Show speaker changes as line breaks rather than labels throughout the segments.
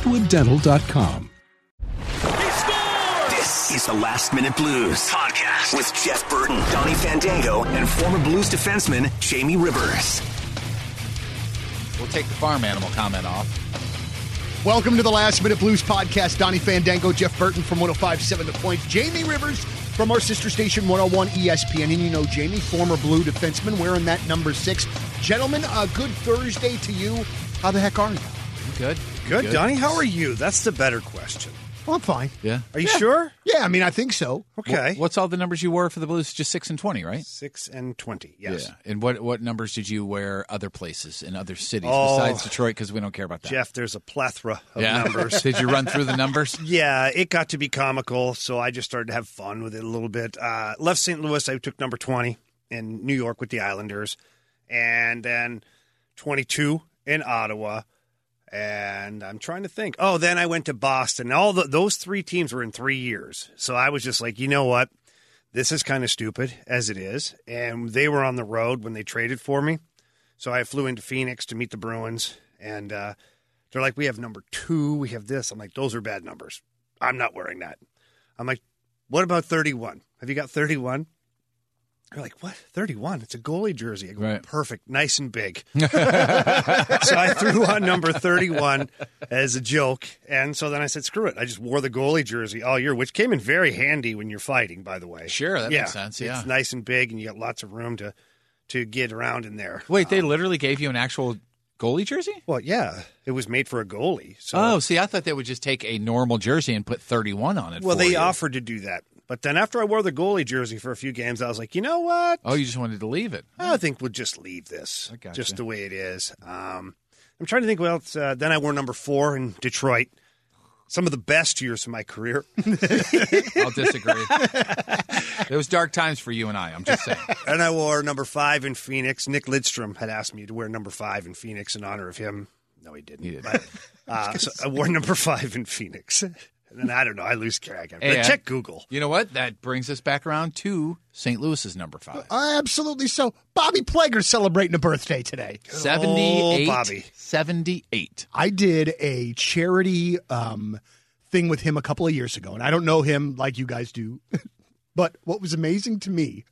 crestwooddental.com.
This is the Last Minute Blues podcast with Jeff Burton, Donnie Fandango, and former Blues defenseman Jamie Rivers.
We'll take the farm animal comment off.
Welcome to the Last Minute Blues podcast. Donnie Fandango, Jeff Burton from 1057 The Point, Jamie Rivers from our sister station 101 ESPN. And you know Jamie, former Blue defenseman, wearing that number six. Gentlemen, a good Thursday to you. How the heck are you?
I'm Good.
Good, Donnie. How are you? That's the better question.
Well, I'm fine.
Yeah.
Are you sure?
Yeah, I mean, I think so.
Okay.
What's all the numbers you wore for the Blues? Just six and twenty, right?
Six and twenty. Yes.
Yeah. And what what numbers did you wear other places in other cities
Oh.
besides Detroit? Because we don't care about that.
Jeff, there's a plethora of
yeah.
numbers.
did you run through the numbers?
yeah, it got to be comical, so I just started to have fun with it a little bit. Uh, left St. Louis, I took number 20 in New York with the Islanders, and then 22 in Ottawa. And I'm trying to think. Oh, then I went to Boston. All the, those three teams were in three years. So I was just like, you know what? This is kind of stupid as it is. And they were on the road when they traded for me. So I flew into Phoenix to meet the Bruins. And uh, they're like, we have number two. We have this. I'm like, those are bad numbers. I'm not wearing that. I'm like, what about 31? Have you got 31? They're like, what? 31? It's a goalie jersey. I go,
Right.
perfect, nice and big. so I threw on number 31 as a joke. And so then I said, screw it. I just wore the goalie jersey all year, which came in very handy when you're fighting, by the way.
Sure, that makes sense, yeah.
It's nice and big, and you got lots of room to, to get around in there.
Wait, they um, literally gave you an actual goalie jersey?
Well, yeah, it was made for a goalie. So
Oh, see, I thought they would just take a normal jersey and put 31 on it.
Well, they
you.
offered to do that. But then after I wore the goalie jersey for a few games, I was like, you know what?
Oh, you just wanted to leave it.
I think we'll just leave this just the way it is. Um, I'm trying to think what else. Uh, then I wore number four in Detroit. Some of the best years of my career.
I'll disagree. it was dark times for you and I. I'm just saying.
and I wore number five in Phoenix. Nick Lidstrom had asked me to wear number five in Phoenix in honor of him. No, he didn't.
He didn't.
But, uh, so I wore number five in Phoenix. And then I don't know. I lose track. But check Google.
You know what? That brings us back around to St. Louis's number five.
Absolutely so. Bobby Plager's celebrating a birthday today.
78.
Bobby.
78.
I did a charity um, thing with him a couple of years ago, and I don't know him like you guys do. but what was amazing to me,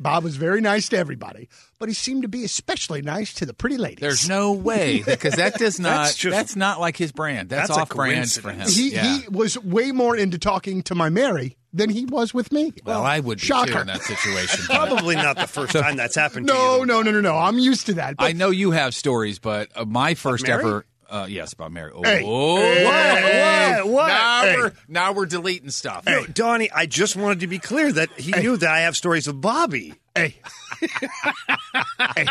Bob was very nice to everybody, but he seemed to be especially nice to the pretty ladies.
There's no way because that does not.
That's
that's, not like his brand. That's,
That's a
off brand for him.
coincidence.
he,
yeah.
he was way more into talking to my Mary than he was with me.
well, I would be
shocker.
too in that situation.
Probably not the first time that's happened to
No,
you.
no, no, no, no. I'm used to that. But
I know you have stories, but uh, my first ever. Uh, yes, about Mary. Oh,
Hey.
oh,
Hey.
What? What?
Now,
Hey.
we're, now we're deleting stuff.
No, Donnie, I just wanted to be clear that he knew that I have stories of Bobby.
hey, hey.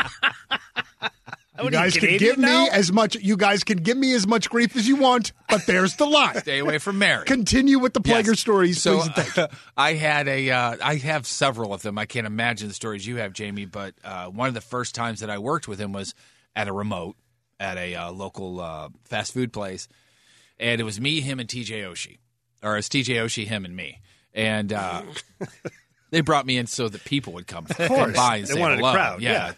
You
What are you,
guys can
Canadian
give
now?
me as much. You guys can give me as much grief as you want, but there's the line.
Stay away from Mary.
Continue with the
Yes.
Plager stories,
So
please. and.
I had a, uh, I have several of them. I can't imagine the stories you have, Jamie. But uh, one of the first times that I worked with him was at a remote at a uh, local uh, fast food place, and it was me, him, and TJ Oshie, or it's TJ Oshie, him, and me, and uh, they brought me in so that people would come, come by and
They
say
wanted a crowd, yeah.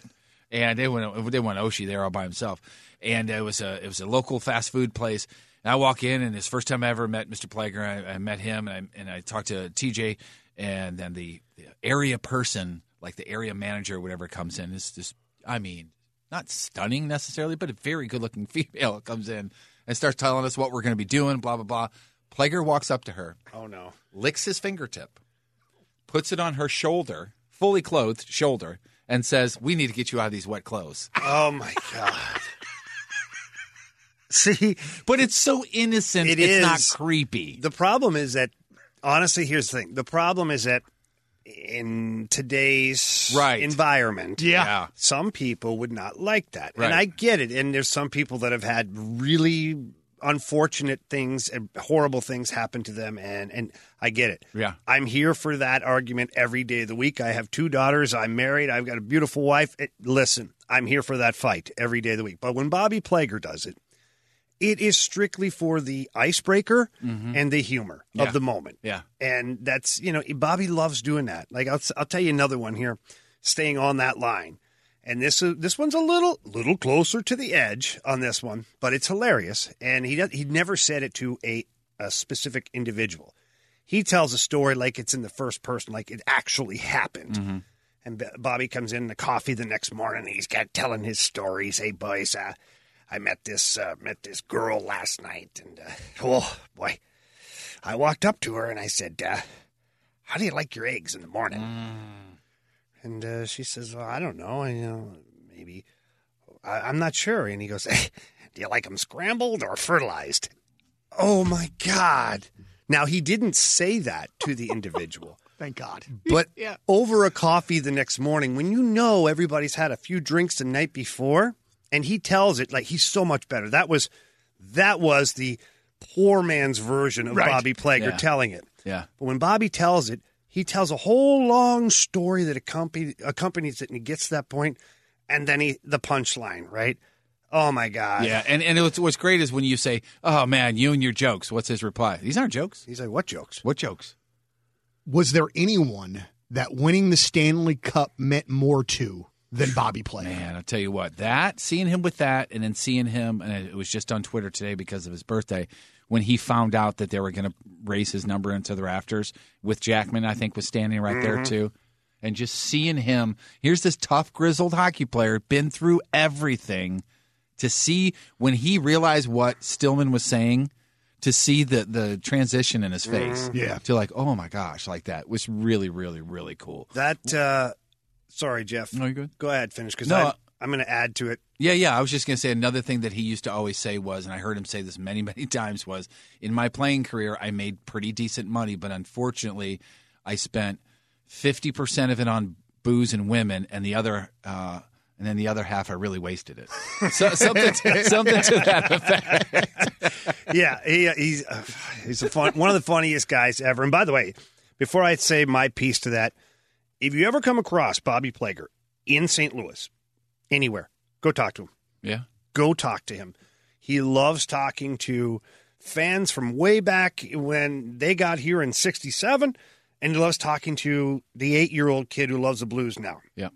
and they went they went Oshie there all by himself, and it was a it was a local fast food place. And I walk in, and it's the first time I ever met Mr. Plager. I, I met him, and I, and I talked to TJ, and then the, the area person, like the area manager, or whatever, comes in. It's just, I mean, not stunning necessarily, but a very good looking female comes in, and starts telling us what we're going to be doing, blah, blah, blah. Plager walks up to her,
Oh no.
licks his fingertip, puts it on her shoulder, fully clothed shoulder, and says, We need to get you out of these wet clothes.
Oh my god. See,
But it's so innocent,
It
it's not creepy.
the problem is that honestly, here's the thing. The problem is that in today's
Right.
environment,
Yeah.
some people would not like that.
Right.
And I get it. And there's some people that have had really unfortunate things and horrible things happen to them and and I get it.
Yeah.
I'm here for that argument every day of the week. I have two daughters, I'm married, I've got a beautiful wife. It, listen, I'm here for that fight every day of the week. But when Bobby Plager does it, it is strictly for the icebreaker and the humor
Mm-hmm. Yeah.
of the moment.
Yeah.
And that's, you know, Bobby loves doing that. Like I'll I'll tell you another one here staying on that line. And this uh, this one's a little little closer to the edge on this one, but it's hilarious. And he does, he never said it to a a specific individual. He tells a story like it's in the first person, like it actually happened. And B- Bobby comes in the coffee the next morning. And he's got telling his stories. Hey boys, uh, I met this uh, met this girl last night, and uh, oh boy, I walked up to her and I said, uh, "How do you like your eggs in the morning?" And uh, she says, well, "I don't know. I, you know, maybe I, I'm not sure." And he goes, "Do you like them scrambled or fertilized?" Oh my God! Now he didn't say that to the individual.
Thank God.
But over a coffee the next morning, when you know everybody's had a few drinks the night before, and he tells it like he's so much better. That was that was the poor man's version of
Right.
Bobby Plager
Yeah.
telling it.
Yeah.
But when Bobby tells it, he tells a whole long story that accompany, accompanies it, and he gets to that point, and then he the punchline, right? Oh my God!
Yeah, and and what's, what's great is when you say, "Oh man, you and your jokes." What's his reply? These aren't jokes.
He's like, "What jokes?"
What jokes?
Was there anyone that winning the Stanley Cup meant more to than Bobby Plager?
Man, I'll tell you what. That seeing him with that, and then seeing him, and it was just on Twitter today because of his birthday when he found out that they were going to raise his number into the rafters with Jackman. I think was standing right there too, and just seeing him. Here's this tough, grizzled hockey player, been through everything. To see when he realized what Stillman was saying, to see the the transition in his face,
Yeah.
to like, oh my gosh, like that was really, really, really cool.
That. uh Sorry, Jeff.
No, you good?
Go ahead, finish because
No,
I'm going to add to it.
Yeah, yeah. I was just going to say another thing that he used to always say was, and I heard him say this many, many times, was in my playing career, I made pretty decent money, but unfortunately, I spent 50% of it on booze and women, and the other, uh, and then the other half, I really wasted it. So, something, something to that effect.
yeah, he, he's uh, he's a fun, one of the funniest guys ever. And by the way, before I say my piece to that, if you ever come across Bobby Plager in St. Louis, anywhere, go talk to him.
Yeah.
Go talk to him. He loves talking to fans from way back when they got here in '67, and he loves talking to the eight-year-old kid who loves the Blues now
Yeah.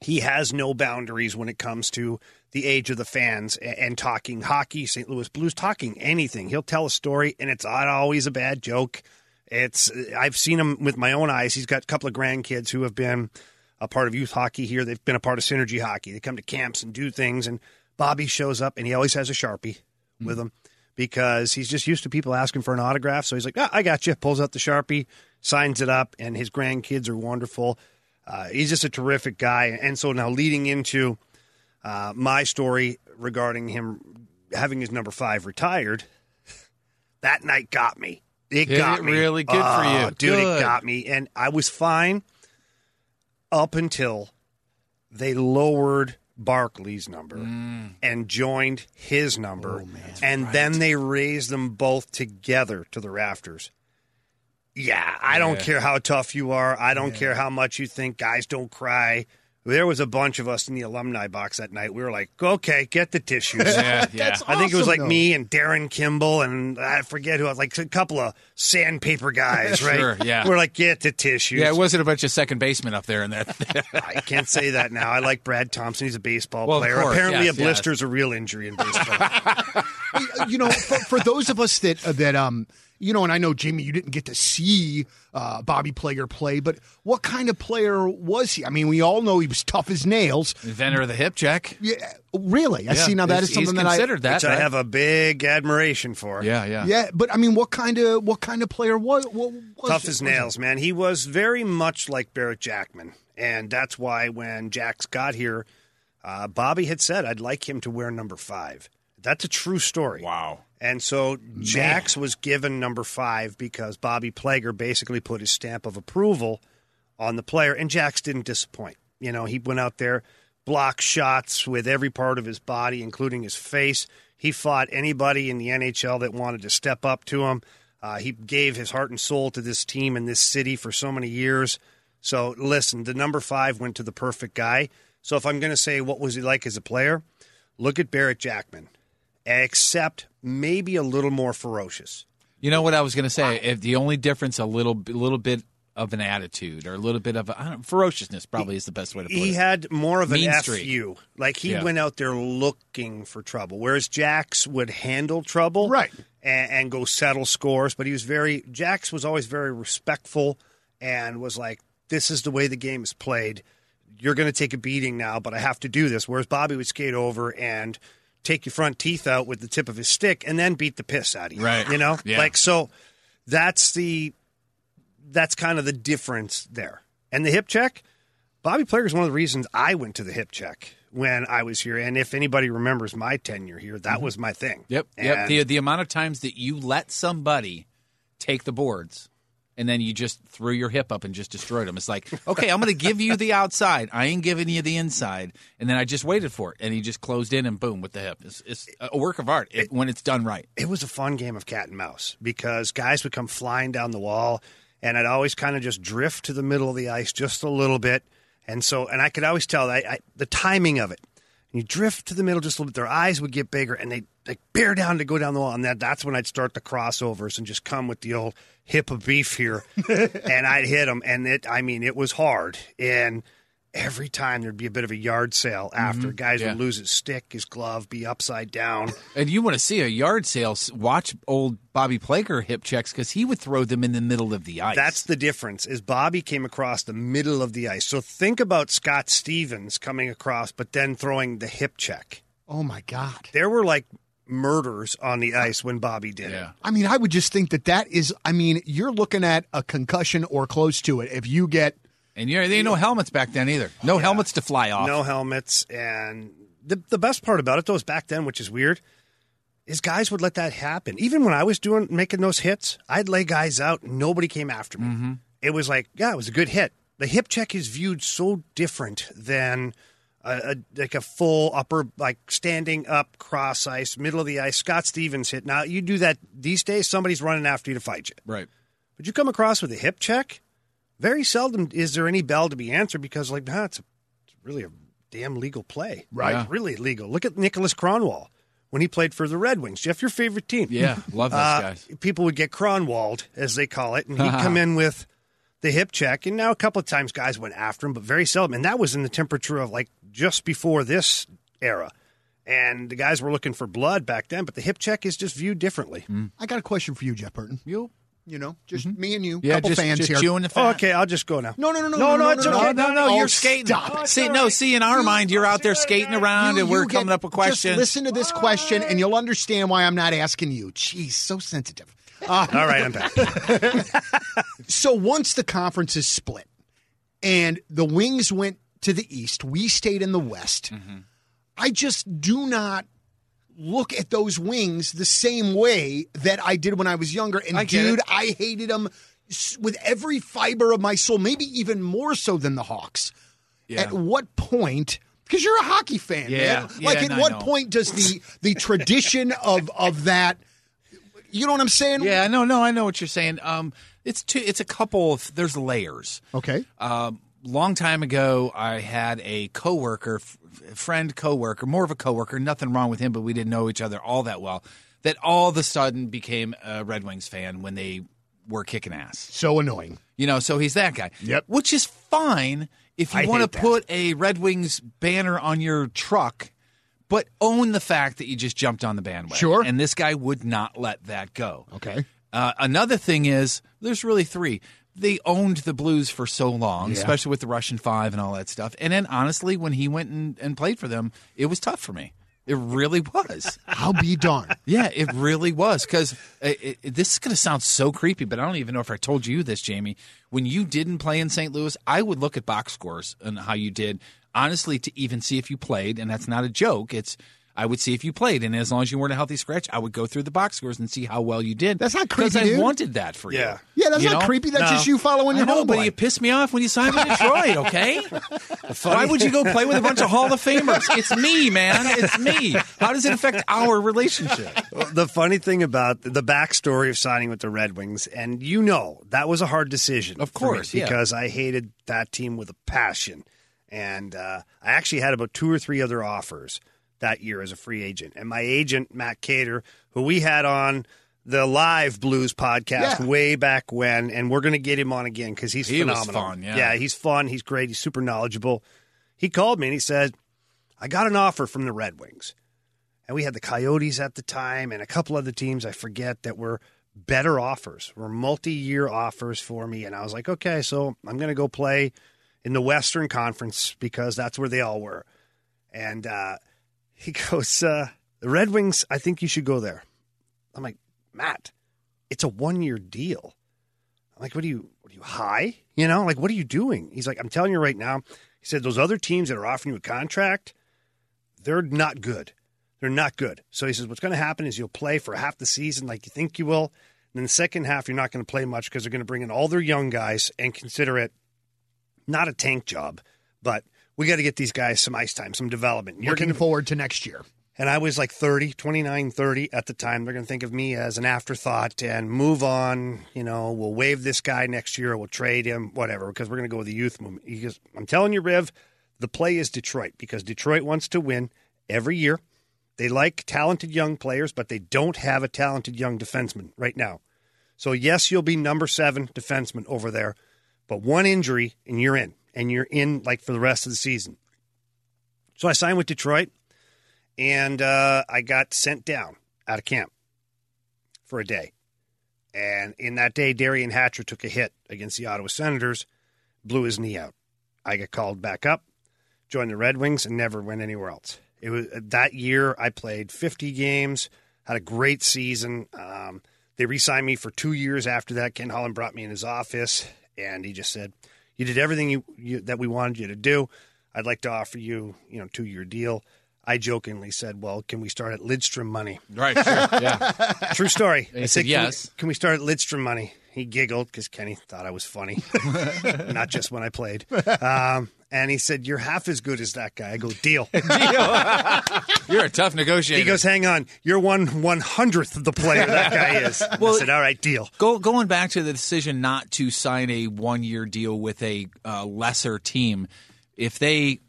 he has no boundaries when it comes to the age of the fans and, and talking hockey, St. Louis Blues, talking anything. He'll tell a story, and it's not always a bad joke. It's I've seen him with my own eyes. He's got a couple of grandkids who have been a part of youth hockey here. They've been a part of Synergy Hockey. They come to camps and do things, and Bobby shows up, and he always has a sharpie with him because he's just used to people asking for an autograph. So he's like, ah, "I got you." Pulls out the sharpie, signs it up, and his grandkids are wonderful. Uh, he's just a terrific guy. And so now leading into uh, my story regarding him having his number five retired, that night got me. It
Did
got
it
me.
really? Good for
Oh,
you.
dude.
Good.
It got me, and I was fine up until they lowered Barclay's number
Mm.
and joined his number,
Oh,
and then they raised them both together to the rafters. Yeah, I don't
Yeah.
care how tough you are. I don't care how much you think guys don't cry. There was a bunch of us in the alumni box that night. We were like, okay, get the tissues.
Yeah, yeah.
That's
I think it was like
though.
me and Darren Kimball and I forget who else, like a couple of sandpaper guys, right?
Sure, yeah.
We're like, get the tissues.
Yeah, it wasn't a bunch of second basemen up there in that.
I can't say that now. I like Brad Thompson. He's a baseball
Well,
player.
course,
Apparently,
yes,
a blister is a real injury in baseball.
you know, for, for those of us that uh, that um you know, and I know Jamie, you didn't get to see uh, Bobby Plager play, but what kind of player was he? I mean, we all know he was tough as nails.
Inventor of the hip check.
Yeah, really. I
Yeah,
see now that
he's-
is something
he's
that I
considered that.
which I have a big admiration for.
Yeah, yeah.
Yeah, but I mean, what kind of what kind of player was? What, was
Tough
it?
as nails, man. He was very much like Barrett Jackman. And that's why when Jax got here, uh, Bobby had said, I'd like him to wear number five. That's a true story.
Wow.
And so Jax was given number five because Bobby Plager basically put his stamp of approval on the player, and Jax didn't disappoint. You know, he went out there, blocked shots with every part of his body, including his face. He fought anybody in the NHL that wanted to step up to him. Uh, he gave his heart and soul to this team and this city for so many years. So listen, the number five went to the perfect guy. So if I'm going to say what was he like as a player, look at Barrett Jackman, except maybe a little more ferocious.
You know what I was going to say? If the only difference, a little, a little bit of an attitude, or a little bit of a, I don't, ferociousness, probably is the best way to put
He
it.
had more of an
Mean
F
streak.
you. Like he
Yeah.
went out there looking for trouble, whereas Jax would handle trouble,
Right.
and, and go settle scores. But he was very Jax was always very respectful and was like, "This is the way the game is played. You're going to take a beating now, but I have to do this." Whereas Bobby would skate over and take your front teeth out with the tip of his stick and then beat the piss out of you.
Right.
You know,
Yeah.
like so. That's the that's kind of the difference there. And the hip check, Bobby Plager is one of the reasons I went to the hip check when I was here. And if anybody remembers my tenure here, that mm-hmm. was my thing.
Yep, yep. The the amount of times that you let somebody take the boards and then you just threw your hip up and just destroyed them. It's like, okay, I'm going to give you the outside. I ain't giving you the inside. And then I just waited for it, and he just closed in and boom with the hip. It's, it's a work of art it, when it's done right.
it was a fun game of cat and mouse because guys would come flying down the wall, and I'd always kind of just drift to the middle of the ice just a little bit. And so, and I could always tell I, I, the timing of it. You drift to the middle just a little bit, their eyes would get bigger, and they they bear down to go down the wall, and that, that's when I'd start the crossovers and just come with the old hip of beef here, and I'd hit them, and it, I mean, it was hard, and every time there'd be a bit of a yard sale after, mm-hmm. guys
Yeah.
would lose his stick, his glove, be upside down.
And you want to see a yard sale? Watch old Bobby Plager hip checks because he would throw them in the middle of the ice.
That's the difference. Is Bobby came across the middle of the ice. So think about Scott Stevens coming across, but then throwing the hip check.
Oh my God!
There were like murders on the ice when Bobby did
yeah.
it.
I mean, I would just think that that is. I mean, you're looking at a concussion or close to it if you get.
And you're, there ain't no helmets back then either. No helmets to fly off.
No helmets, and the the best part about it though is back then, which is weird, is guys would let that happen. Even when I was doing making those hits, I'd lay guys out, and nobody came after me.
Mm-hmm.
It was like, yeah, it was a good hit. The hip check is viewed so different than a, a like a full upper like standing up cross ice middle of the ice Scott Stevens hit. Now you do that these days, somebody's running after you to fight you.
Right.
But you come across with a hip check, very seldom is there any bell to be answered because, like, nah, it's, a, it's really a damn legal play.
Right.
It's really legal. Look at Nicholas Kronwall when he played for the Red Wings. Jeff, your favorite team.
Yeah, love those
Uh,
guys.
People would get Kronwalled, as they call it, and he'd come in with the hip check. And now a couple of times guys went after him, but very seldom. And that was in the temperature of like just before this era. And the guys were looking for blood back then, but the hip check is just viewed differently.
I got a question for you, Jeff Burton.
You?
You know, just me and you,
Mm-hmm. Yeah,
couple
just,
fans
just
here.
chewing the fat.
Oh, okay, I'll just go now.
No, no, no, no,
no,
no, no,
it's
no,
okay.
No, no, no,
Oh,
you're skating.
stop it.
See, no, see, in our mind, you're out there skating around,
You-
and we're coming
get-
up with questions.
Just listen to this question, and you'll understand why I'm not asking you. Jeez, so sensitive.
All right, I'm back.
So once the conference is split, and the Wings went to the East, we stayed in the West.
Mm-hmm.
I just do not look at those Wings the same way that I did when I was younger. And
I
dude,
it.
I hated them with every fiber of my soul, maybe even more so than the Hawks.
Yeah.
At what point? Because you're a hockey fan,
Yeah,
man.
yeah,
Like, at
and I
what point does the the tradition of of that? You know what I'm saying?
Yeah, no, no, I know what you're saying. Um, it's two. It's a couple of. There's layers.
Okay.
Um, long time ago, I had a coworker, f- friend, coworker, more of a coworker. Nothing wrong with him, but we didn't know each other all that well. That all of a sudden became a Red Wings fan when they were kicking ass.
So annoying.
You know, so he's that guy.
Yep.
Which is fine if you
I
want to put a Red Wings banner on your truck, but own the fact that you just jumped on the bandwagon.
Sure.
And this guy would not let that go.
Okay.
Uh, another thing is there's really three. They owned the Blues for so long, especially with the Russian Five and all that stuff. And then honestly, when he went and, and played for them, it was tough for me. It really was.
I'll be darned.
Yeah, it really was. Because this is going to sound so creepy, but I don't even know if I told you this, Jamie. When you didn't play in St. Louis, I would look at box scores and how you did, honestly, to even see if you played. And that's not a joke. It's I would see if you played, and as long as you weren't a healthy scratch, I would go through the box scores and see how well you did.
That's not
because
creepy,
I
dude.
wanted that for you.
Yeah.
Yeah, that's
You
not
know?
creepy. That's
No.
just you following your
know, but you pissed me off when you signed with Detroit. Okay, why would you go play with a bunch of Hall of Famers? It's me, man. It's me. How does it affect our relationship?
the funny thing about the backstory of signing with the Red Wings, and you know that was a hard decision,
Of
for me
course, yeah.
because I hated that team with a passion, and uh, I actually had about two or three other offers that year as a free agent, and my agent Matt Keator, who we had on the live Blues podcast
Yeah.
way back when, and we're going to get him on again because he's
He
phenomenal.
fun, yeah.
yeah, he's fun, he's great, he's super knowledgeable. He called me and he said, "I got an offer from the Red Wings." and we had the Coyotes at the time and a couple other teams I forget that were better offers, were multi-year offers for me, and I was like, okay, so I'm going to go play in the Western Conference because that's where they all were. And uh, he goes, uh, the Red Wings, I think you should go there. I'm like, Matt, it's a one-year deal. I'm like, what are you? What are you high? You know, like what are you doing? He's like, I'm telling you right now. He said those other teams that are offering you a contract, they're not good. They're not good. So he says, what's going to happen is you'll play for half the season like you think you will. And then the second half, you're not going to play much because they're going to bring in all their young guys and consider it not a tank job, but we got to get these guys some ice time, some development. You're
Looking
gonna-
forward to next year.
and I was like 30, 29, 30 at the time. They're going to think of me as an afterthought and move on. You know, we'll waive this guy next year. We'll trade him, whatever, because we're going to go with the youth movement. He goes, I'm telling you, Riv, the play is Detroit because Detroit wants to win every year. They like talented young players, but they don't have a talented young defenseman right now. So, yes, you'll be number seven defenseman over there, but one injury and you're in, and you're in like for the rest of the season. So I signed with Detroit and uh, I got sent down out of camp for a day. And in that day, Derian Hatcher took a hit against the Ottawa Senators, blew his knee out. I got called back up, joined the Red Wings, and never went anywhere else. It was that year I played 50 games, had a great season. Um, they re-signed me for two years after that. Ken Holland brought me in his office, and he just said, "You did everything you, you that we wanted you to do. I'd like to offer you, you know, two-year deal." I jokingly said, "Well, can we start at Lidstrom money?"
Right. Sure. Yeah.
True story.
he
I
said
"Can we-
yes."
Can we, start at Lidstrom money? He giggled because Kenny thought I was funny, not just when I played. Um, and he said, "You're half as good as that guy." I go, "Deal."
You're a tough negotiator.
He goes, "Hang on, you're one one hundredth of the player that guy is."
Well-
I said, "All right, deal."
Go, going back to the decision not to sign a one year deal with a uh, lesser team, if they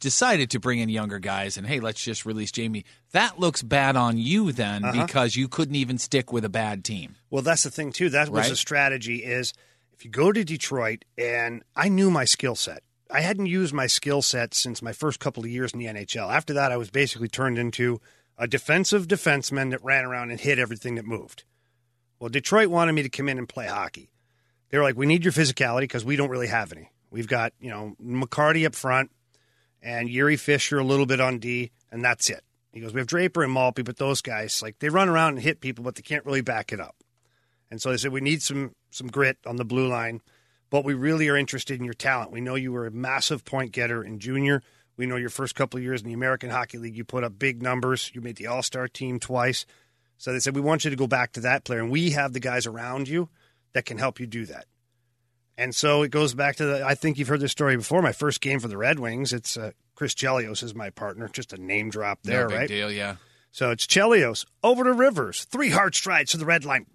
decided to bring in younger guys and hey, let's just release Jamie, that looks bad on you then because you couldn't even stick with a bad team.
Well, that's the thing too. That was
Right.
the strategy. Is if you go to Detroit, and I knew my skill set. I hadn't used my skill set since my first couple of years in the NHL. After that, I was basically turned into a defensive defenseman that ran around and hit everything that moved. Well, Detroit wanted me to come in and play hockey. They were like, "We need your physicality because we don't really have any. We've got you know McCarty up front and Jiri Fischer a little bit on D, and that's it." He goes, "We have Draper and Maltby, but those guys like they run around and hit people, but they can't really back it up." And so they said, we need some some grit on the blue line, but we really are interested in your talent. We know you were a massive point getter in junior. We know your first couple of years in the American Hockey League, you put up big numbers. You made the All Star team twice. So they said, we want you to go back to that player, and we have the guys around you that can help you do that. And so it goes back to the. I think you've heard this story before. My first game for the Red Wings, it's uh, Chris Chelios is my partner. Just a name drop there,
no big
right?
deal, yeah.
So it's Chelios over to Rivers. Three hard strides to the red line.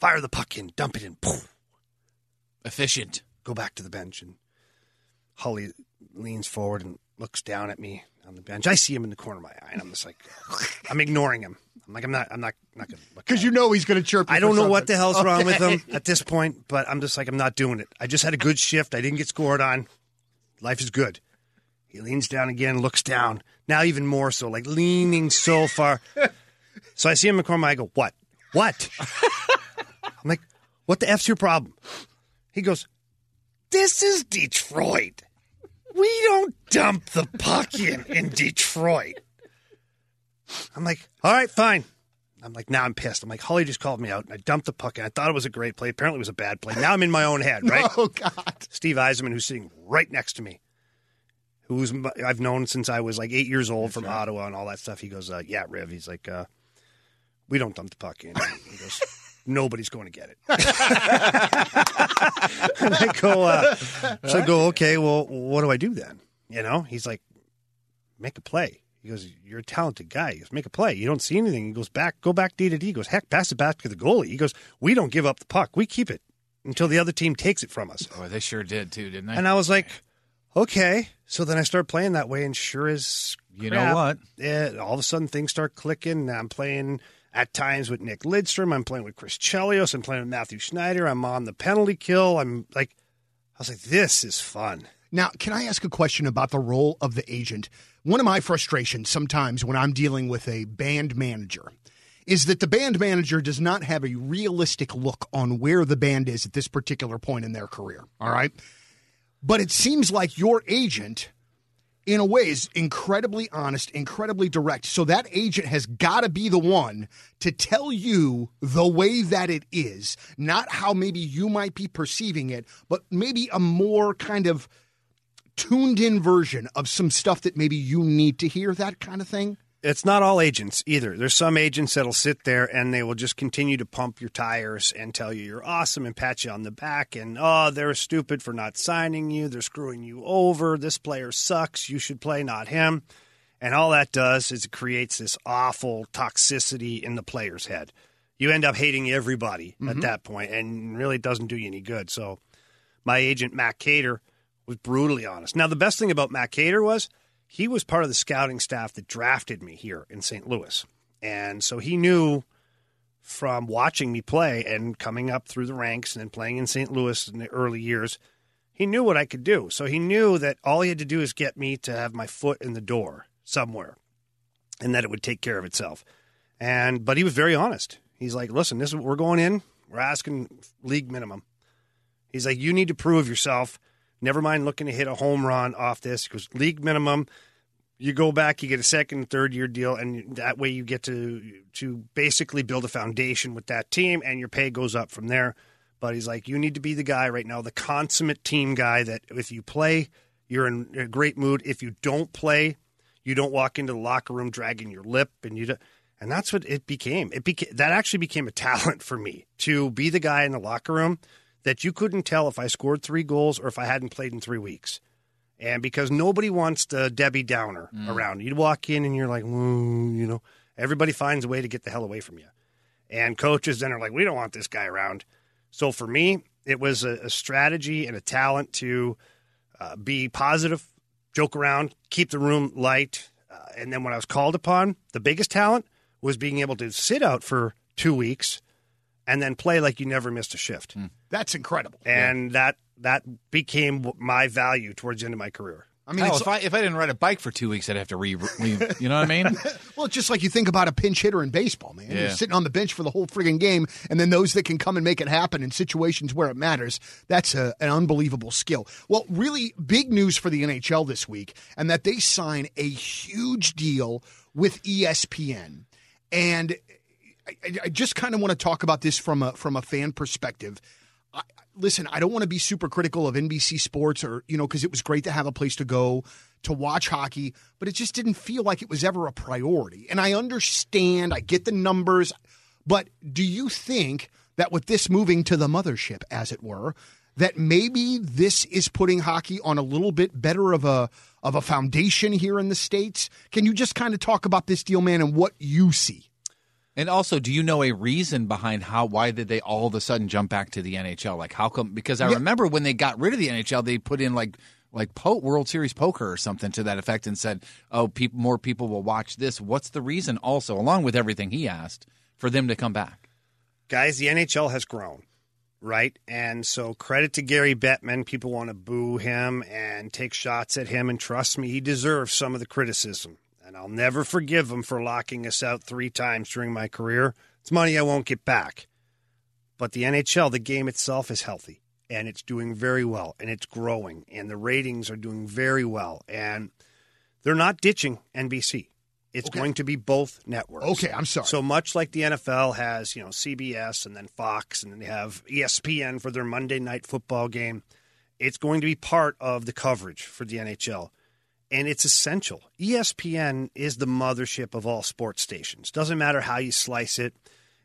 Fire the puck in, dump it in.
Efficient.
Go back to the bench. And Holly leans forward and looks down at me on the bench. I see him in the corner of my eye, and I'm just like, I'm ignoring him. I'm like, I'm not, I'm not, not going to look.
Because you know he's going to chirp. You
I don't
for
know what the
something.
hell's wrong with him at this point, but I'm just like, I'm not doing it. I just had a good shift. I didn't get scored on. Life is good. He leans down again, looks down. Now even more so, like leaning so far. So I see him in the corner. I go, what? What? I'm like, what the F's your problem? He goes, this is Detroit. We don't dump the puck in in Detroit. I'm like, all right, fine. I'm like, now I'm pissed. I'm like, Holly just called me out and I dumped the puck and I thought it was a great play. Apparently it was a bad play. Now I'm in my own head, right?
Oh God.
Steve Yzerman, who's sitting right next to me, who's I've known since I was like eight years old from Ottawa and all that stuff. He goes, uh, "Yeah, Riv." He's like, uh, "We don't dump the puck in." He goes, "Nobody's going to get it." and I go, uh, so I go, "Okay, well, what do I do then?" You know, he's like, "Make a play." He goes, "You're a talented guy. He goes, make a play. You don't see anything." He goes back, go back D to D. He goes, "Heck, pass it back to the goalie." He goes, "We don't give up the puck. We keep it until the other team takes it from us."
Oh, they sure did too, didn't they?
And I was like, okay. So then I start playing that way, and sure as
You know what?
Yeah, all of a sudden things start clicking. I'm playing at times with Nick Lidstrom. I'm playing with Chris Chelios. I'm playing with Mathieu Schneider. I'm on the penalty kill. I'm like, I was like, this is fun.
Now, can I ask a question about the role of the agent? One of my frustrations sometimes when I'm dealing with a band manager is that the band manager does not have a realistic look on where the band is at this particular point in their career. All right. But it seems like your agent, in a way, is incredibly honest, incredibly direct. So that agent has got to be the one to tell you the way that it is, not how maybe you might be perceiving it, but maybe a more kind of tuned in version of some stuff that maybe you need to hear, that kind of thing.
It's not all agents either. There's some agents that'll sit there and they will just continue to pump your tires and tell you you're awesome and pat you on the back and oh they're stupid for not signing you. They're screwing you over. This player sucks. You should play, not him. And all that does is it creates this awful toxicity in the player's head. You end up hating everybody at mm-hmm. that point, and really doesn't do you any good. So, my agent Matt Keator was brutally honest. Now, the best thing about Matt Keator was he was part of the scouting staff that drafted me here in St. Louis. And so he knew from watching me play and coming up through the ranks and playing in St. Louis in the early years, he knew what I could do. So he knew that all he had to do is get me to have my foot in the door somewhere and that it would take care of itself. And but he was very honest. He's like, "Listen, this is what we're going in. We're asking league minimum." He's like, "You need to prove yourself. Never mind looking to hit a home run off this because league minimum. You go back, you get a second, third year deal, and that way you get to to basically build a foundation with that team, and your pay goes up from there." But he's like, "You need to be the guy right now, the consummate team guy. That if you play, you're in a great mood. If you don't play, you don't walk into the locker room dragging your lip, and you." Don't, and that's what it became. It became that actually became a talent for me to be the guy in the locker room that you couldn't tell if I scored three goals or if I hadn't played in three weeks. And because nobody wants the Debbie Downer around, you'd walk in and you're like, you know, everybody finds a way to get the hell away from you. And coaches then are like, we don't want this guy around. So for me, it was a, a strategy and a talent to uh, be positive, joke around, keep the room light. Uh, and then when I was called upon, the biggest talent was being able to sit out for two weeks and then play like you never missed a shift. Hmm.
That's incredible.
And that that became my value towards the end of my career.
I mean,
Hell, if I if I didn't ride a bike for two weeks, I'd have to re, re you know what I mean?
well, it's just like you think about a pinch hitter in baseball, man. You're
Yeah.
sitting on the bench for the whole friggin' game, and then those that can come and make it happen in situations where it matters. That's a, an unbelievable skill. Well, really big news for the NHL this week, and that they sign a huge deal with ESPN. And I, I- just kind of want to talk about this from a from a fan perspective. I, listen, I don't want to be super critical of NBC Sports or you know because it was great to have a place to go to watch hockey, but it just didn't feel like it was ever a priority. And I understand, I get the numbers, but do you think that with this moving to the mothership, as it were, that maybe this is putting hockey on a little bit better of a of a foundation here in the states? Can you just kind of talk about this deal, man, and what you see?
And also, do you know a reason behind how why did they all of a sudden jump back to the NHL? Like how come? Because I remember when they got rid of the NHL, they put in like like po- World Series poker or something to that effect, and said, "Oh, peop more people will watch this." What's the reason? Also, along with everything he asked, for them to come back.
guys, the NHL has grown, right? And so credit to Gary Bettman. People want to boo him and take shots at him, and trust me, he deserves some of the criticism. And I'll never forgive him for locking us out three times during my career. It's money I won't get back. But the NHL, the game itself is healthy and it's doing very well and it's growing and the ratings are doing very well and they're not ditching NBC. It's
Okay.
going to be both networks.
Okay, I'm sorry.
So much like the NFL has, you know, CBS and then Fox and then they have ESPN for their Monday night football game, it's going to be part of the coverage for the NHL. And it's essential. ESPN is the mothership of all sports stations. Doesn't matter how you slice it.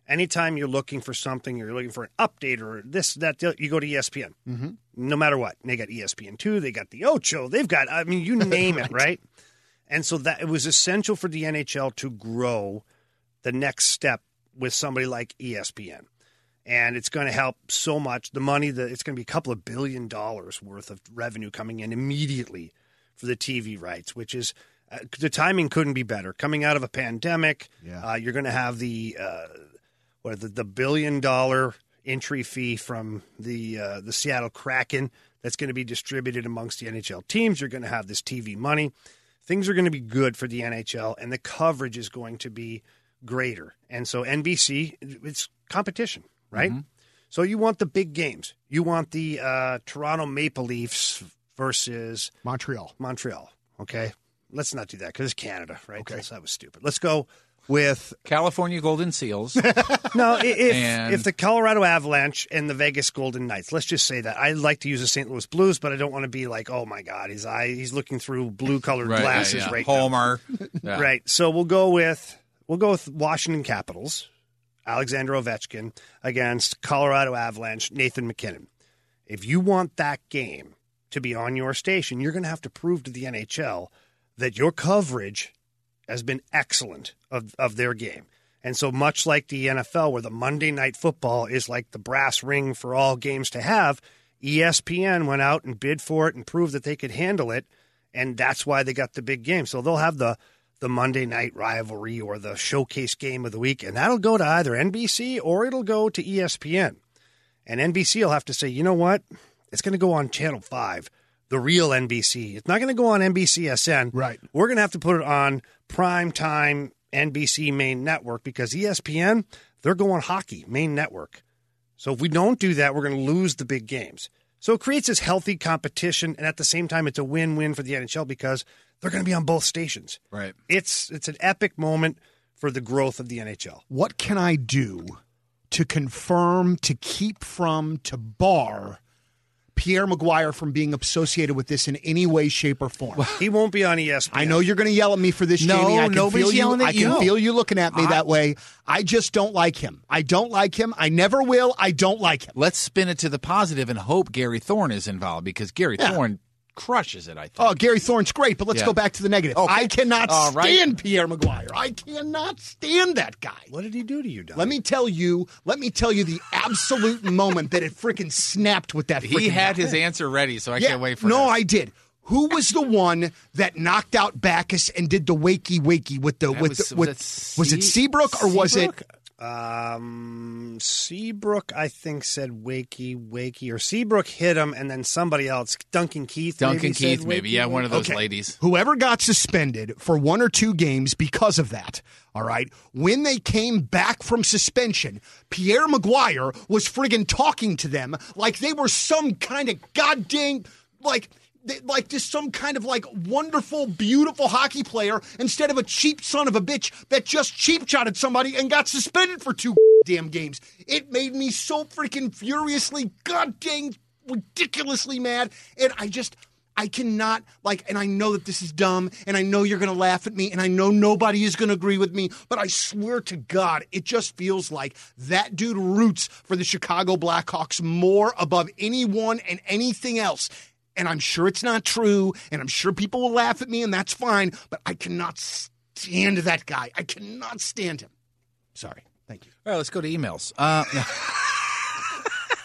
Anytime you're looking for something, you're looking for an update or this, that, you go to ESPN. Mm-hmm. No matter what. They got ESPN two, they got the Ocho, they've got, I mean, you name it, right? And so that it was essential for the NHL to grow the next step with somebody like ESPN. And it's going to help so much. The money that it's going to be a couple of billion dollars worth of revenue coming in immediately for the TV rights, which is uh, the timing couldn't be better. Coming out of a pandemic,
Yeah.
uh, you're going to have the uh, what the, the billion dollar entry fee from the uh, the Seattle Kraken that's going to be distributed amongst the NHL teams. You're going to have this TV money. Things are going to be good for the NHL, and the coverage is going to be greater. And so NBC, it's competition, right? So you want the big games. You want the uh, Toronto Maple Leafs versus
Montreal.
Montreal. Okay, let's not do that because it's Canada, right? Okay, that was stupid. Let's go with
California Golden Seals.
no. If
And-
if the Colorado Avalanche and the Vegas Golden Knights, let's just say that I like to use the St. Louis Blues, but I don't want to be like, oh my god, his eye, he's looking through blue colored
right,
glasses
yeah.
right now.
Hallmark. Yeah.
Right. So we'll go with we'll go with Washington Capitals, Alexander Ovechkin against Colorado Avalanche, Nathan MacKinnon. If you want that game to be on your station, you're going to have to prove to the NHL that your coverage has been excellent of, of their game. And so much like the NFL, where the Monday night football is like the brass ring for all games to have, ESPN went out and bid for it and proved that they could handle it, and that's why they got the big game. So they'll have the the Monday night rivalry or the showcase game of the week, and that'll go to either NBC or it'll go to ESPN. And NBC will have to say, you know what? It's going to go on Channel 5, the real NBC. It's not going to go on NBCSN.
Right.
We're going to have to put it on prime time NBC main network because ESPN, they're going hockey, main network. So if we don't do that, we're going to lose the big games. So it creates this healthy competition, and at the same time, it's a win-win for the NHL because they're going to be on both stations.
Right.
It's it's an epic moment for the growth of the NHL.
What can I do to confirm, to keep from, to bar Pierre McGuire from being associated with this in any way, shape, or form?
He won't be on ESPN.
I know you're going to yell at me for this,
No,
Jamie. I can
nobody's
feel you.
yelling at
I can feel you looking at me that way. I just don't like him. I don't like him. I never will. I don't like him.
Let's spin it to the positive and hope Gary Thorne is involved because Gary
Yeah.
Thorne crushes it, I think.
Oh, Gary Thorne's great, but let's
Yeah.
go back to the negative.
Oh, okay.
I cannot
All right.
stand Pierre McGuire. I cannot stand that guy.
What did he do to you, Don?
Let me tell you. Let me tell you the absolute moment that it freaking snapped with that.
he had
guy.
his answer ready, so I
Yeah,
can't wait for it.
no,
this.
I did. Who was the one that knocked out Backes and did the wakey wakey with the
That
with
was-
the,
was
with
that
was it Seabrook or was it
Um, Seabrook, I think, said wakey, wakey, or Seabrook hit him, and then somebody else, Duncan Keith.
Duncan
maybe
Keith,
said
maybe. Yeah, one of those
Okay.
ladies.
Whoever got suspended for one or two games because of that, all right, when they came back from suspension, Pierre McGuire was friggin' talking to them like they were some kind of goddamn, like, they- like just some kind of like wonderful, beautiful hockey player instead of a cheap son of a bitch that just cheap shot at somebody and got suspended for two damn games. It made me so freaking furiously, goddamn, ridiculously mad. And I just, I cannot like, and I know that this is dumb, and I know you're going to laugh at me, and I know nobody is going to agree with me, but I swear to God, it just feels like that dude roots for the Chicago Blackhawks more above anyone and anything else. And I'm sure it's not true, and I'm sure people will laugh at me, and that's fine, but I cannot stand that guy. I cannot stand him. Sorry. Thank you.
All right, let's go to emails. Uh,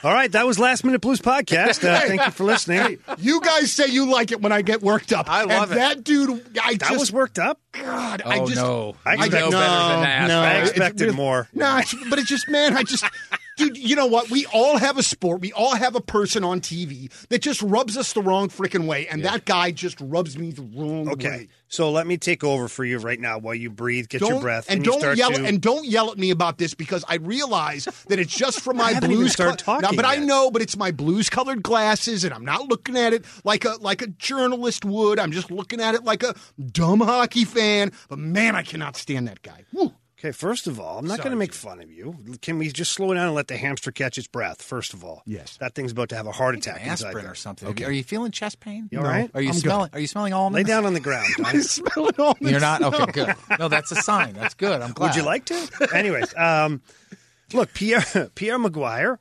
All right, that was Last Minute Blues podcast. Uh, thank you for listening.
You guys say you like it when I get worked up.
I love
and
it.
That dude, I
That
just
was worked up.
God,
oh,
I just
no.
I
You
expect-
know better than that.
no,
I
right?
it's
expected
really-
more.
No, it's- but it's just man, I just dude, you know what? We all have a sport. We all have a person on TV that just rubs us the wrong freaking way, and that guy just rubs me the wrong
Okay,
way.
Okay, so let me take over for you right now while you breathe, get your
Don't-
breath,
and,
you
don't
start
yell
to,
and don't yell at me about this because I realize that it's just from my
haven't even
blues.
talking
No, but I know, but it's my blues colored glasses, and I'm not looking at it like a like a journalist would. I'm just looking at it like a dumb hockey fan. But man, I cannot stand that guy. Woo.
Okay, first of all, I'm not going to make fun of you. Can we just slow down and let the hamster catch its breath? First of all,
Yes.
that thing's about to have a heart attack inside
aspirin or something. Okay. Are you feeling chest pain?
You all right?
Are you
I'm good.
smelling? Are you smelling almonds?
Lay down on the ground. Don.
Smelling all this
You're not okay. Good. No, that's a sign. That's good. I'm glad.
Would you like to? Anyways, um, look, Pierre Pierre McGuire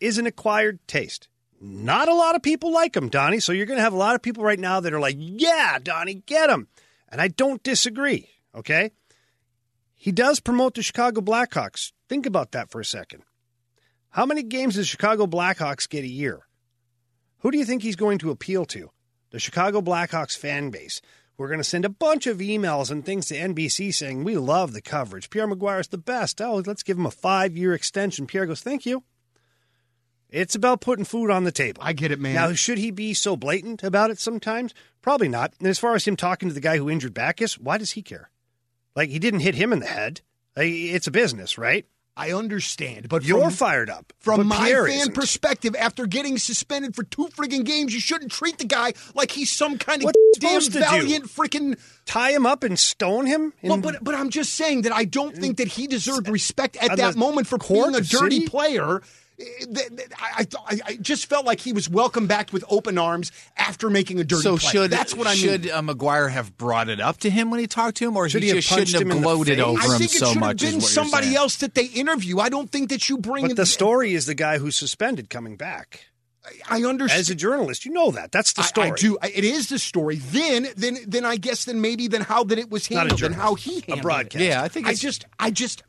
is an acquired taste. Not a lot of people like him, Donnie. So you're going to have a lot of people right now that are like, "Yeah, Donnie, get him," and I don't disagree. Okay, he does promote the Chicago Blackhawks. Think about that for a second. How many games does Chicago Blackhawks get a year? Who do you think he's going to appeal to? The Chicago Blackhawks fan base. We're going to send a bunch of emails and things to NBC saying, We love the coverage. Pierre McGuire is the best. Oh, let's give him a five year extension. Pierre goes, Thank you. It's about putting food on the table.
I get it, man.
Now, should he be so blatant about it sometimes? Probably not. And as far as him talking to the guy who injured Backes, why does he care? Like, he didn't hit him in the head. Like, it's a business, right?
I understand, but
You're
from,
fired up.
From my
Pierre
fan
isn't.
perspective, after getting suspended for two friggin' games, you shouldn't treat the guy like he's some kind of damn valiant freaking.
tie him up and stone him?
Well, but but I'm just saying that I don't think that he deserved respect at that moment for being a dirty
city?
player. Eh, th- th- I, I, I just felt like he was welcomed back with open arms after making a dirty
So
play.
should
that's what I mean.
should uh, McGuire have brought it up to him when he talked to him, or
Should
he
he
just
have punched
shouldn't
him
have
in the
gloated
face?
over
I
him
think it
so
should
much?
have
is
been
what you're
somebody else that they interview. I don't think that you bring.
but the story is the guy who's suspended coming back.
I understand.
As a journalist, you know that. That's the story.
I, do. I- It is the story. Then, then, then I guess then maybe then how that it was handled and how he
journalist, a
handled
broadcaster.
it.
Yeah, I think
I just, I just.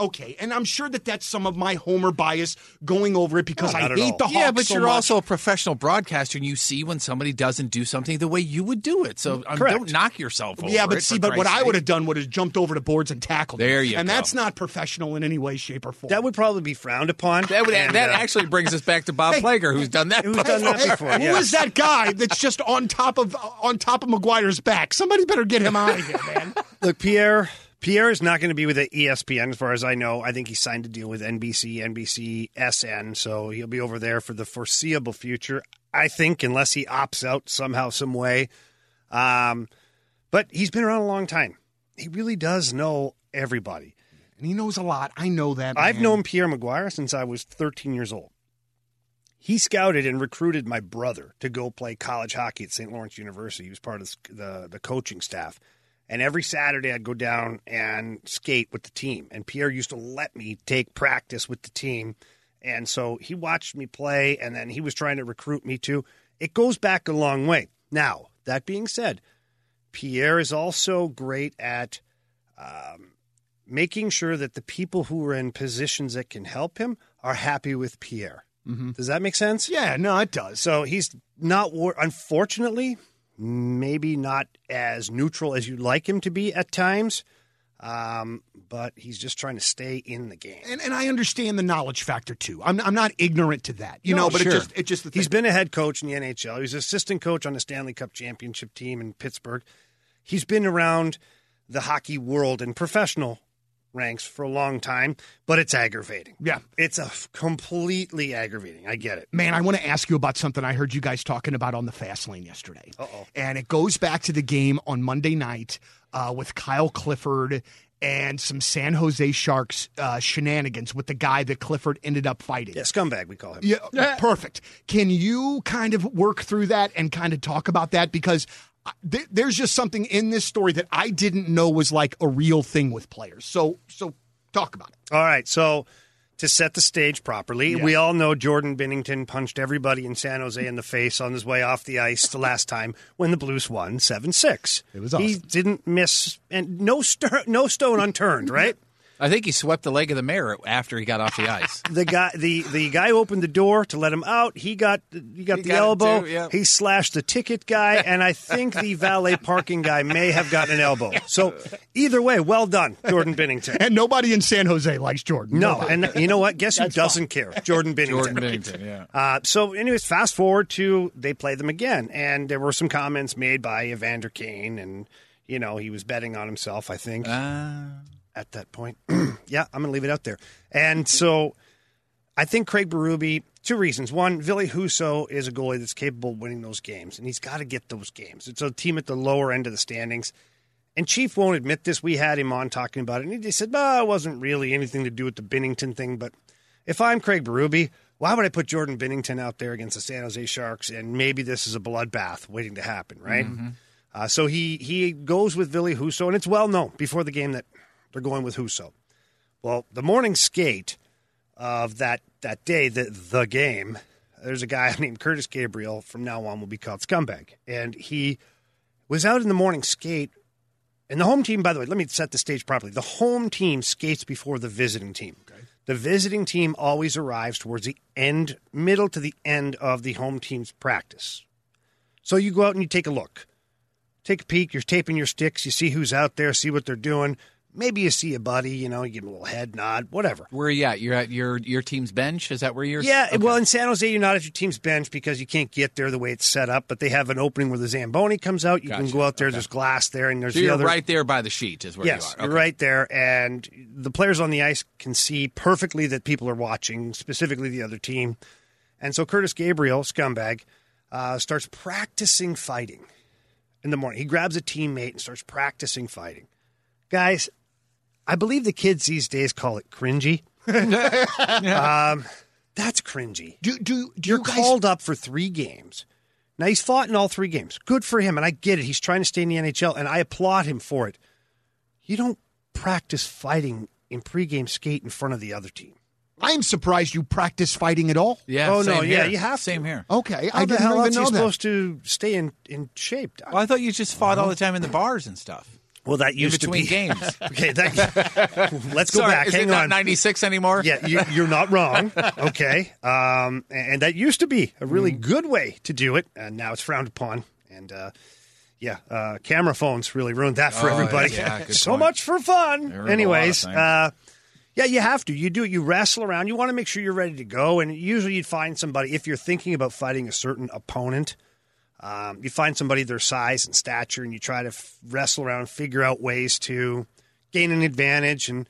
Okay, and I'm sure that that's some of my Homer bias going over it because
No,
I hate the Hawks
Yeah, but
so
you're
much.
also a professional broadcaster, and you see when somebody doesn't do something the way you would do it. So um,
Correct.
don't knock yourself over.
Yeah, but
it,
see,
for
but what
Christ's
I would have done would have jumped over the boards and tackled. him.
There you
and
go.
that's not professional in any way, shape, or form.
That would probably be frowned upon.
that would
And,
that
uh,
actually brings us back to Bob
Hey,
Plager, who's done that.
who's done that before.
Who
yeah.
is that guy that's just on top of on top of McGuire's back? Somebody better get him out of here, man.
Look, Pierre. Pierre is not going to be with the ESPN, as far as I know. I think he signed a deal with NBC, NBC, SN, so he'll be over there for the foreseeable future. I think, unless he opts out somehow, some way. Um, but he's been around a long time. He really does know everybody.
And he knows a lot. I know that.
I've
man.
known Pierre McGuire since I was 13 years old. He scouted and recruited my brother to go play college hockey at St. Lawrence University. He was part of the, the coaching staff. And every Saturday, I'd go down and skate with the team. And Pierre used to let me take practice with the team. And so he watched me play, and then he was trying to recruit me too. It goes back a long way. Now, that being said, Pierre is also great at um, making sure that the people who are in positions that can help him are happy with Pierre. Does that make sense?
Yeah, no, it does.
So he's not, war- unfortunately, maybe not as neutral as you'd like him to be at times, um, but he's just trying to stay in the game.
And and I understand the knowledge factor too. I'm I'm not ignorant to that. You
No,
know, but
sure.
it just it just the
He's been a head coach in the NHL. He was assistant coach on the Stanley Cup championship team in Pittsburgh. He's been around the hockey world and professional ranks for a long time, but it's aggravating.
Yeah.
It's a completely aggravating. I get it.
Man, I want to ask you about something I heard you guys talking about on the fast lane yesterday.
Uh-oh.
And it goes back to the game on Monday night uh, with Kyle Clifford and some San Jose Sharks uh, shenanigans with the guy that Clifford ended up fighting.
Yeah, scumbag, we call him.
Yeah, perfect. Can you kind of work through that and kind of talk about that because th- there's just something in this story that I didn't know was like a real thing with players. So, so talk about it.
All right, so to set the stage properly, we all know Jordan Binnington punched everybody in San Jose in the face on his way off the ice the last time when the Blues won 7 6.
It was
He didn't miss, and no, stir, no stone unturned, right?
I think he swept the leg of the mayor after he got off the ice.
the guy the the guy opened the door to let him out. He got he got
He
the
got
elbow.
too, yeah.
He slashed the ticket guy, and I think the valet parking guy may have gotten an elbow. So either way, well done, Jordan Binnington.
And nobody in San Jose likes Jordan.
No,
Nobody.
and you know what? Guess who
That's
doesn't care? Jordan Binnington.
Jordan Binnington, yeah.
Uh, so, anyways, fast forward to they play them again, and there were some comments made by Evander Kane, and you know he was betting on himself. I think at that point, yeah, I'm going to leave it out there. And so, I think Craig Berube. Two reasons. One, Ville Husso is a goalie that's capable of winning those games, and he's got to get those games. It's a team at the lower end of the standings. And Chief won't admit this. We had him on talking about it, and he said, "No, it wasn't really anything to do with the Binnington thing." But if I'm Craig Berube, why would I put Jordan Binnington out there against the San Jose Sharks? And maybe this is a bloodbath waiting to happen, right? Uh, so he he goes with Ville Husso, and it's well known before the game that they're going with Husso. Well, the morning skate of that that day, the the game, there's a guy named Curtis Gabriel. From now on, will be called Scumbag, and he was out in the morning skate. And the home team, by the way, let me set the stage properly. The home team skates before the visiting team. The visiting team always arrives towards the end, middle to the end of the home team's practice. So you go out and you take a look. Take a peek. You're taping your sticks. You see who's out there, see what they're doing. Maybe you see a buddy, you know, you give him a little head nod, whatever.
Where are you at? You're at your your team's bench. Is that where you're?
Yeah,
Okay.
well, in San Jose, you're not at your team's bench because you can't get there the way it's set up. But they have an opening where the Zamboni comes out. You can go out there.
Okay.
There's glass there, and there's
so
the
you're
other.
right there by the sheet. Is where
yes,
you are.
you're right there, and the players on the ice can see perfectly that people are watching, specifically the other team. And so Curtis Gabriel, scumbag, uh, starts practicing fighting in the morning. He grabs a teammate and starts practicing fighting. Guys, I believe the kids these days call it cringy. um, that's cringy.
do do do
You're
you guys,
called up for three games. Now he's fought in all three games. Good for him, and I get it. He's trying to stay in the NHL, and I applaud him for it. You don't practice fighting in pregame skate in front of the other team.
I'm surprised you practice fighting at all.
Yeah.
Oh, no,
same
yeah,
here.
you have to.
Same here.
Okay,
How
I
the
didn't
hell
even
else are
know
you
that.
supposed to stay in, in shape? Doc?
Well, I thought you just fought all the time in the bars and stuff.
Well, that used to be
games.
okay, that, let's go
Sorry,
back.
is
Hang
it not
on.
96 anymore?
Yeah, you, you're not wrong. Okay, um, and that used to be a really
Mm-hmm.
good way to do it, and now it's frowned upon. And uh, yeah, uh, camera phones really ruined that for
Oh,
everybody.
yeah,
so
point.
much for fun.
There were a lot of
Anyways, uh, yeah, you have to. You do. It. You wrestle around. You want to make sure you're ready to go. And usually, you'd find somebody if you're thinking about fighting a certain opponent. Um, you find somebody their size and stature, and you try to f- wrestle around, figure out ways to gain an advantage. And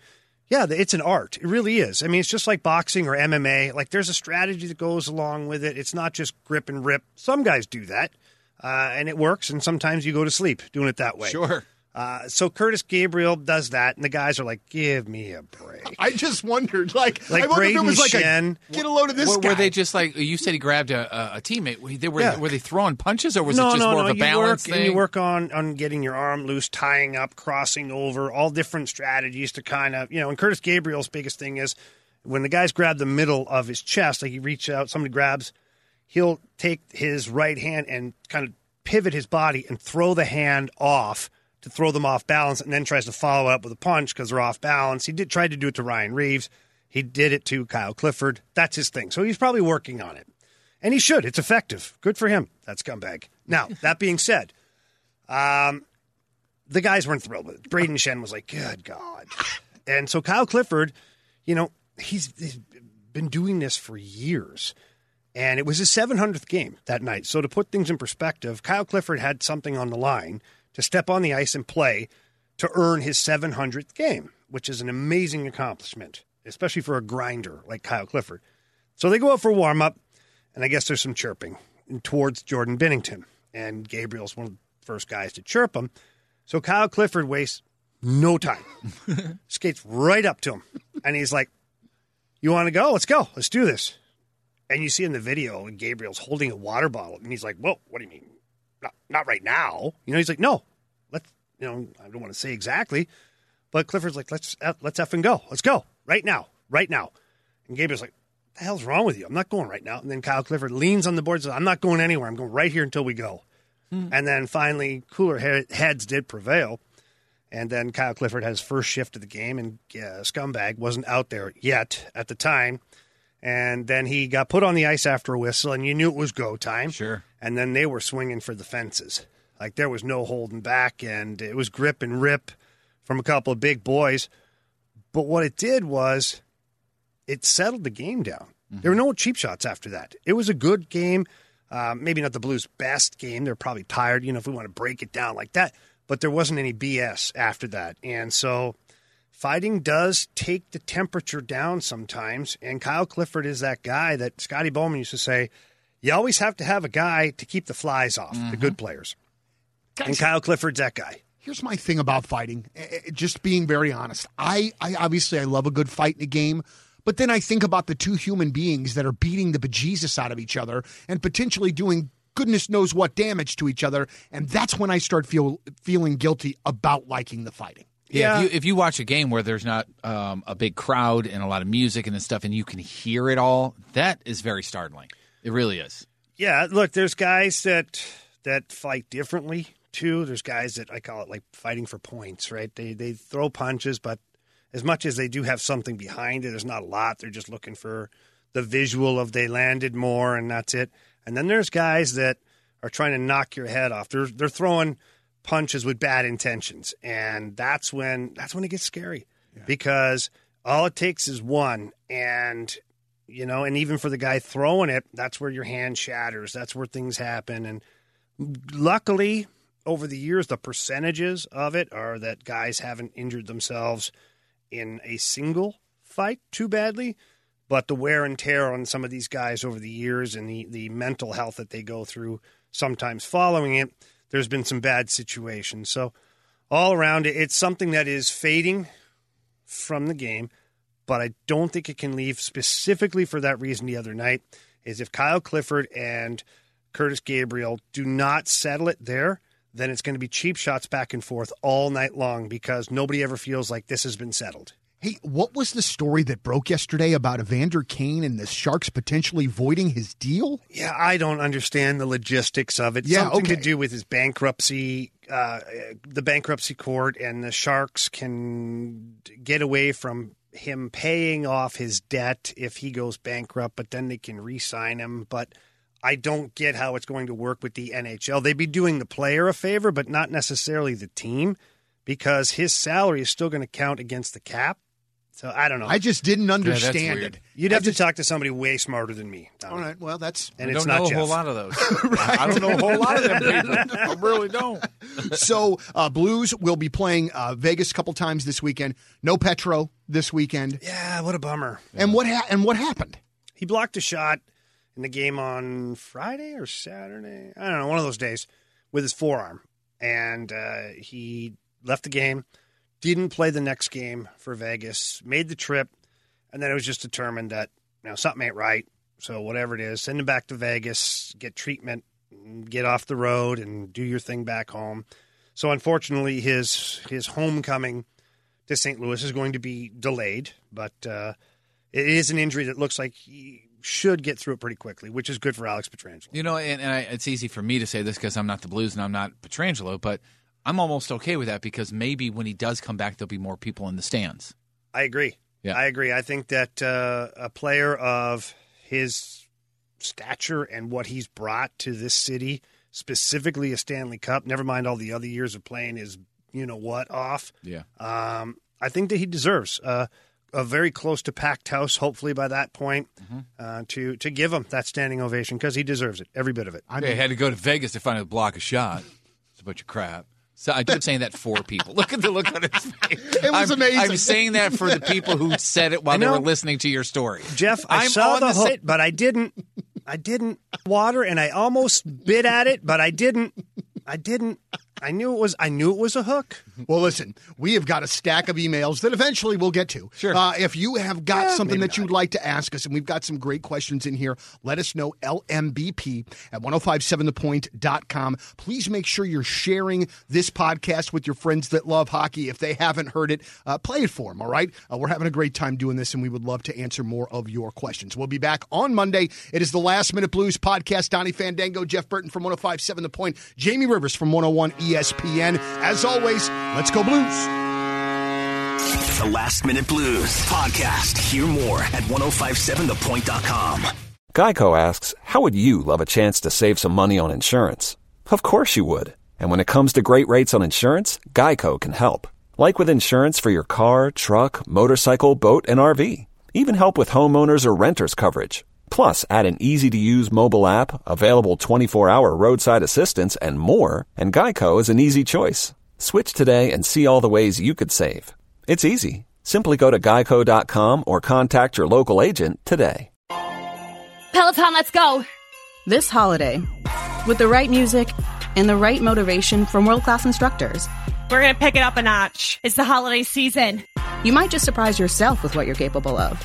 yeah, it's an art. It really is. I mean, it's just like boxing or MMA. Like there's a strategy that goes along with it. It's not just grip and rip. Some guys do that, uh, and it works. And sometimes you go to sleep doing it that way.
Sure.
Uh, so Curtis Gabriel does that, and the guys are like, "Give me a break."
I just wondered, like,
Like
I wonder if it
Brayden
was like
Schenn.
a get a load of this
were,
guy.
were they just like you said? He grabbed a, a, a teammate. Were they, were,
Yeah.
were they throwing punches, or was
no,
it just
no,
more
no.
of a
you
balance
work
thing?
and you work on on getting your arm loose, tying up, crossing over, all different strategies to kind of you know. And Curtis Gabriel's biggest thing is when the guys grab the middle of his chest, like he reaches out, somebody grabs, he'll take his right hand and kind of pivot his body and throw the hand off to throw them off balance, and then tries to follow up with a punch because they're off balance. He did try to do it to Ryan Reaves. He did it to Kyle Clifford. That's his thing. So he's probably working on it. And he should. It's effective. Good for him. That scumbag. Now, that being said, um, the guys weren't thrilled with it. Brayden Schenn was like, good God. And so Kyle Clifford, you know, he's, he's been doing this for years. And it was his 700th game that night. So to put things in perspective, Kyle Clifford had something on the line to step on the ice and play to earn his 700th game, which is an amazing accomplishment, especially for a grinder like Kyle Clifford. So they go out for warm up, and I guess there's some chirping towards Jordan Binnington. And Gabriel's one of the first guys to chirp him. So Kyle Clifford wastes no time, skates right up to him, and he's like, You want to go? Let's go. Let's do this. And you see in the video, Gabriel's holding a water bottle, and he's like, "Whoa, what do you mean? Not, not right now." You know, he's like, "No, let's." You know, I don't want to say exactly, but Clifford's like, "Let's let's f and go. Let's go right now, right now." And Gabriel's like, "The hell's wrong with you? I'm not going right now." And then Kyle Clifford leans on the board, and says, "I'm not going anywhere. I'm going right here until we go." And then finally, cooler he- heads did prevail, And then Kyle Clifford has first shift of the game, and uh, Scumbag wasn't out there yet at the time. And then he got put on the ice after a whistle, and you knew it was go time.
Sure.
And then they were swinging for the fences. Like there was no holding back, and it was grip and rip from a couple of big boys. But what it did was it settled the game down. Mm-hmm. There were no cheap shots after that. It was a good game. Um, maybe not the Blues' best game. They're probably tired, you know, if we want to break it down like that. But there wasn't any BS after that. And so fighting does take the temperature down sometimes. And Kyle Clifford is that guy that Scotty Bowman used to say, you always have to have a guy to keep the flies off, mm-hmm. the good players. Guys, and Kyle Clifford's that guy.
Here's my thing about fighting. Just being very honest. I, I obviously I love a good fight in a game, but then I think about the two human beings that are beating the bejesus out of each other and potentially doing goodness knows what damage to each other, and that's when I start feel feeling guilty about liking the fighting.
Yeah, If, you, if you watch a game where there's not um, a big crowd and a lot of music and stuff, and you can hear it all, that is very startling. It really is.
Yeah, look, there's guys that that fight differently too. There's guys that I call it like fighting for points, right? They they throw punches, but as much as they do have something behind it, there's not a lot. They're just looking for the visual of they landed more and that's it. And then there's guys that are trying to knock your head off. They're they're throwing punches with bad intentions, and that's when that's when it gets scary yeah. because all it takes is one, and you know, and even for the guy throwing it, that's where your hand shatters. That's where things happen, and luckily over the years, the percentages of it are that guys haven't injured themselves in a single fight too badly, but the wear and tear on some of these guys over the years and the, the mental health that they go through sometimes following it, there's been some bad situations. So, all around, it's something that is fading from the game, but I don't think it can leave specifically for that reason the other night. Is if Kyle Clifford and Curtis Gabriel do not settle it there, then it's going to be cheap shots back and forth all night long because nobody ever feels like this has been settled.
Hey, what was the story that broke yesterday about Evander Kane and the Sharks potentially voiding his deal?
Yeah, I don't understand the logistics of it. Yeah, Something okay. to do with his bankruptcy, uh, the bankruptcy court, and the Sharks can get away from him paying off his debt if he goes bankrupt, but then they can re-sign him. But – I don't get how it's going to work with the NHL. They'd be doing the player a favor, but not necessarily the team because his salary is still going to count against the cap. So I don't know.
I just didn't understand
yeah,
it.
You'd have
just,
to talk to somebody way smarter than me.
All right. Well, that's
and
I
it's
don't
not
know
Jeff.
a whole lot of those. right. I don't know a whole lot of them people. I really don't.
So uh, Blues will be playing uh, Vegas a couple times this weekend. No Petro this weekend.
Yeah, what a bummer.
And what ha- and what happened?
He blocked a shot in the game on Friday or Saturday. I don't know, one of those days with his forearm. And uh, he left the game, didn't play the next game for Vegas, made the trip, and then it was just determined that you know something ain't right. So whatever it is, send him back to Vegas, get treatment, get off the road, and do your thing back home. So unfortunately, his his homecoming to St. Louis is going to be delayed, but uh, it is an injury that looks like he should get through it pretty quickly, which is good for Alex Pietrangelo.
You know, and, and I, it's easy for me to say this because I'm not the Blues and I'm not Pietrangelo, but I'm almost okay with that because maybe when he does come back, there'll be more people in the stands.
I agree. Yeah. I agree. I think that uh, a player of his stature and what he's brought to this city, specifically a Stanley Cup, never mind all the other years of playing his, you know what, off.
Yeah.
Um, I think that he deserves. Uh, a very close to packed house, hopefully by that point, mm-hmm. uh, to to give him that standing ovation because he deserves it, every bit of it.
I mean, had to go to Vegas to find a block of shot. It's a bunch of crap. So I keep saying that for people. Look at the look on his face.
It was
I'm,
amazing.
I'm saying that for the people who said it while they were listening to your story.
Jeff, I
I'm
saw the,
the
hook, but I didn't. I didn't water, and I almost bit at it, but I didn't. I didn't. I knew it was. I knew it was a hook.
Well, listen, we have got a stack of emails that eventually we'll get to.
Sure.
Uh, if you have got
Yeah,
something that you'd like to ask us, and we've got some great questions in here, let us know. LMBP at 1057thepoint.com. Please make sure you're sharing this podcast with your friends that love hockey. If they haven't heard it, uh, play it for them, all right? Uh, we're having a great time doing this, and we would love to answer more of your questions. We'll be back on Monday. It is the Last Minute Blues podcast. Donnie Fandango, Jeff Burton from 1057 The Point, Jamie Rivers from 101 ESPN. As always, Let's go, Blues.
The Last Minute Blues podcast. Hear more at 1057thepoint.com.
Geico asks, How would you love a chance to save some money on insurance? Of course you would. And when it comes to great rates on insurance, Geico can help. Like with insurance for your car, truck, motorcycle, boat, and RV. Even help with homeowners or renters coverage. Plus, add an easy to use mobile app, available 24 hour roadside assistance, and more, and Geico is an easy choice. Switch today and see all the ways you could save. It's easy. Simply go to geico.com or contact your local agent today.
Peloton, let's go!
This holiday, with the right music and the right motivation from world class instructors,
We're gonna pick it up a notch. It's the holiday season.
you might just surprise yourself with what you're capable of.